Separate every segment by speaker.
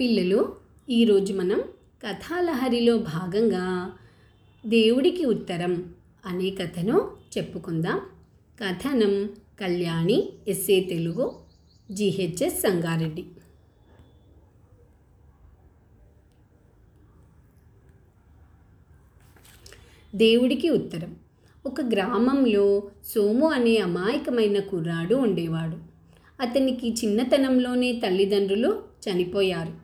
Speaker 1: పిల్లలు ఈరోజు మనం కథాలహరిలో భాగంగా దేవుడికి ఉత్తరం అనే కథను చెప్పుకుందాం. కథనం కళ్యాణి ఎస్ఏ తెలుగు జిహెచ్ఎస్ సంగారెడ్డి. దేవుడికి ఉత్తరం. ఒక గ్రామంలో సోము అనే అమాయకమైన కుర్రాడు ఉండేవాడు. అతనికి చిన్నతనంలోనే తల్లిదండ్రులు చనిపోయారు.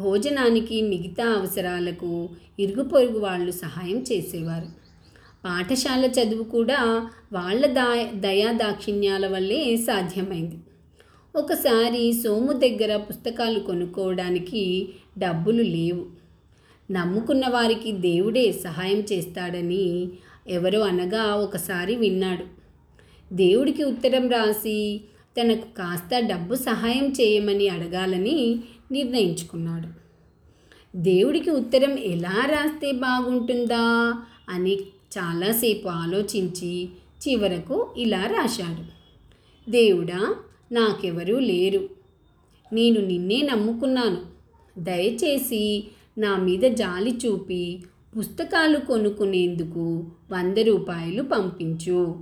Speaker 1: భోజనానికి మిగతా అవసరాలకు ఇరుగు పొరుగు వాళ్ళు సహాయం చేసేవారు. పాఠశాల చదువు కూడా వాళ్ళ దా దయా దాక్షిణ్యాల వల్లే సాధ్యమైంది. ఒకసారి సోము దగ్గర పుస్తకాలు కొనుక్కోవడానికి డబ్బులు లేవు. నమ్ముకున్న వారికి దేవుడే సహాయం చేస్తాడని ఎవరో అనగా ఒకసారి విన్నాడు. దేవుడికి ఉత్తరం రాసి తనకు కాస్త డబ్బు సహాయం చేయమని అడగాలని నిర్ణయించుకున్నాడు. దేవుడికి ఉత్తరం ఎలా రాస్తే బాగుంటుందా అని చాలాసేపు ఆలోచించి చివరకు ఇలా రాశాడు. దేవుడా నాకెవరూ లేరు. నేను నిన్నే నమ్ముకున్నాను. దయచేసి నా మీద జాలి చూపి పుస్తకాలు కొనుక్కునేందుకు వంద రూపాయలు పంపించు.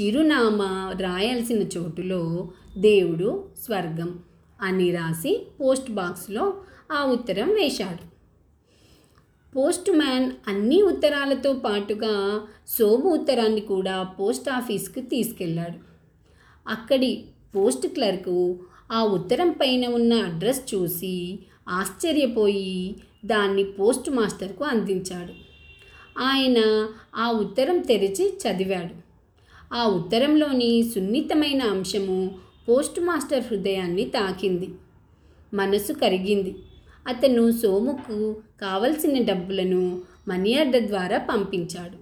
Speaker 1: చిరునామా రాయాల్సిన చోటులో దేవుడు స్వర్గం. అని రాసి పోస్ట్ బాక్స్లో ఆ ఉత్తరం వేశాడు. పోస్ట్ మ్యాన్ అన్ని ఉత్తరాలతో పాటుగా సోము ఉత్తరాన్ని కూడా పోస్ట్ ఆఫీస్కి తీసుకెళ్ళాడు. అక్కడి పోస్ట్ క్లర్కు ఆ ఉత్తరం పైన ఉన్న అడ్రస్ చూసి ఆశ్చర్యపోయి దాన్ని పోస్ట్ మాస్టర్కు అందించాడు. ఆయన ఆ ఉత్తరం తెరిచి చదివాడు. ఆ ఉత్తరంలోని సున్నితమైన అంశము పోస్ట్ మాస్టర్ హృదయాన్ని తాకింది. మనసు కరిగింది. అతను సోముకు కావలసిన డబ్బులను మనీ ఆర్డర్ ద్వారా పంపించాడు.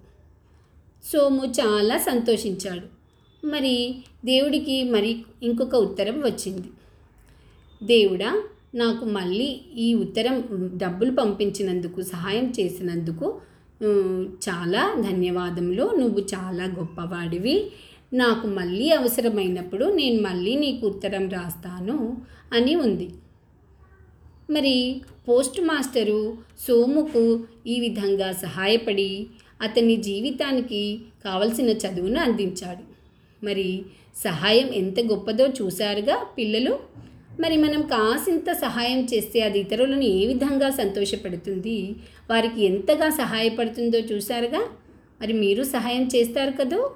Speaker 1: సోము చాలా సంతోషించాడు. మరి దేవుడికి మరి ఇంకొక ఉత్తరం వచ్చింది. దేవుడా నాకు మళ్ళీ ఈ ఉత్తరం డబ్బులు పంపించినందుకు సహాయం చేసినందుకు చాలా ధన్యవాదములు. నువ్వు చాలా గొప్పవాడివి. నాకు మళ్ళీ అవసరమైనప్పుడు నేను మళ్ళీ నీకు ఉత్తరం రాస్తాను అని ఉంది. మరి పోస్ట్ మాస్టరు సోముకు ఈ విధంగా సహాయపడి అతని జీవితానికి కావలసిన చదువును అందించాడు. మరి సహాయం ఎంత గొప్పదో చూశారుగా పిల్లలు? మరి మనం కాసింత సహాయం చేస్తే అది ఇతరులను ఏ విధంగా సంతోషపడుతుంది? వారికి ఎంతగా సహాయపడుతుందో చూశారుగా? మరి మీరు సహాయం చేస్తారు కదూ?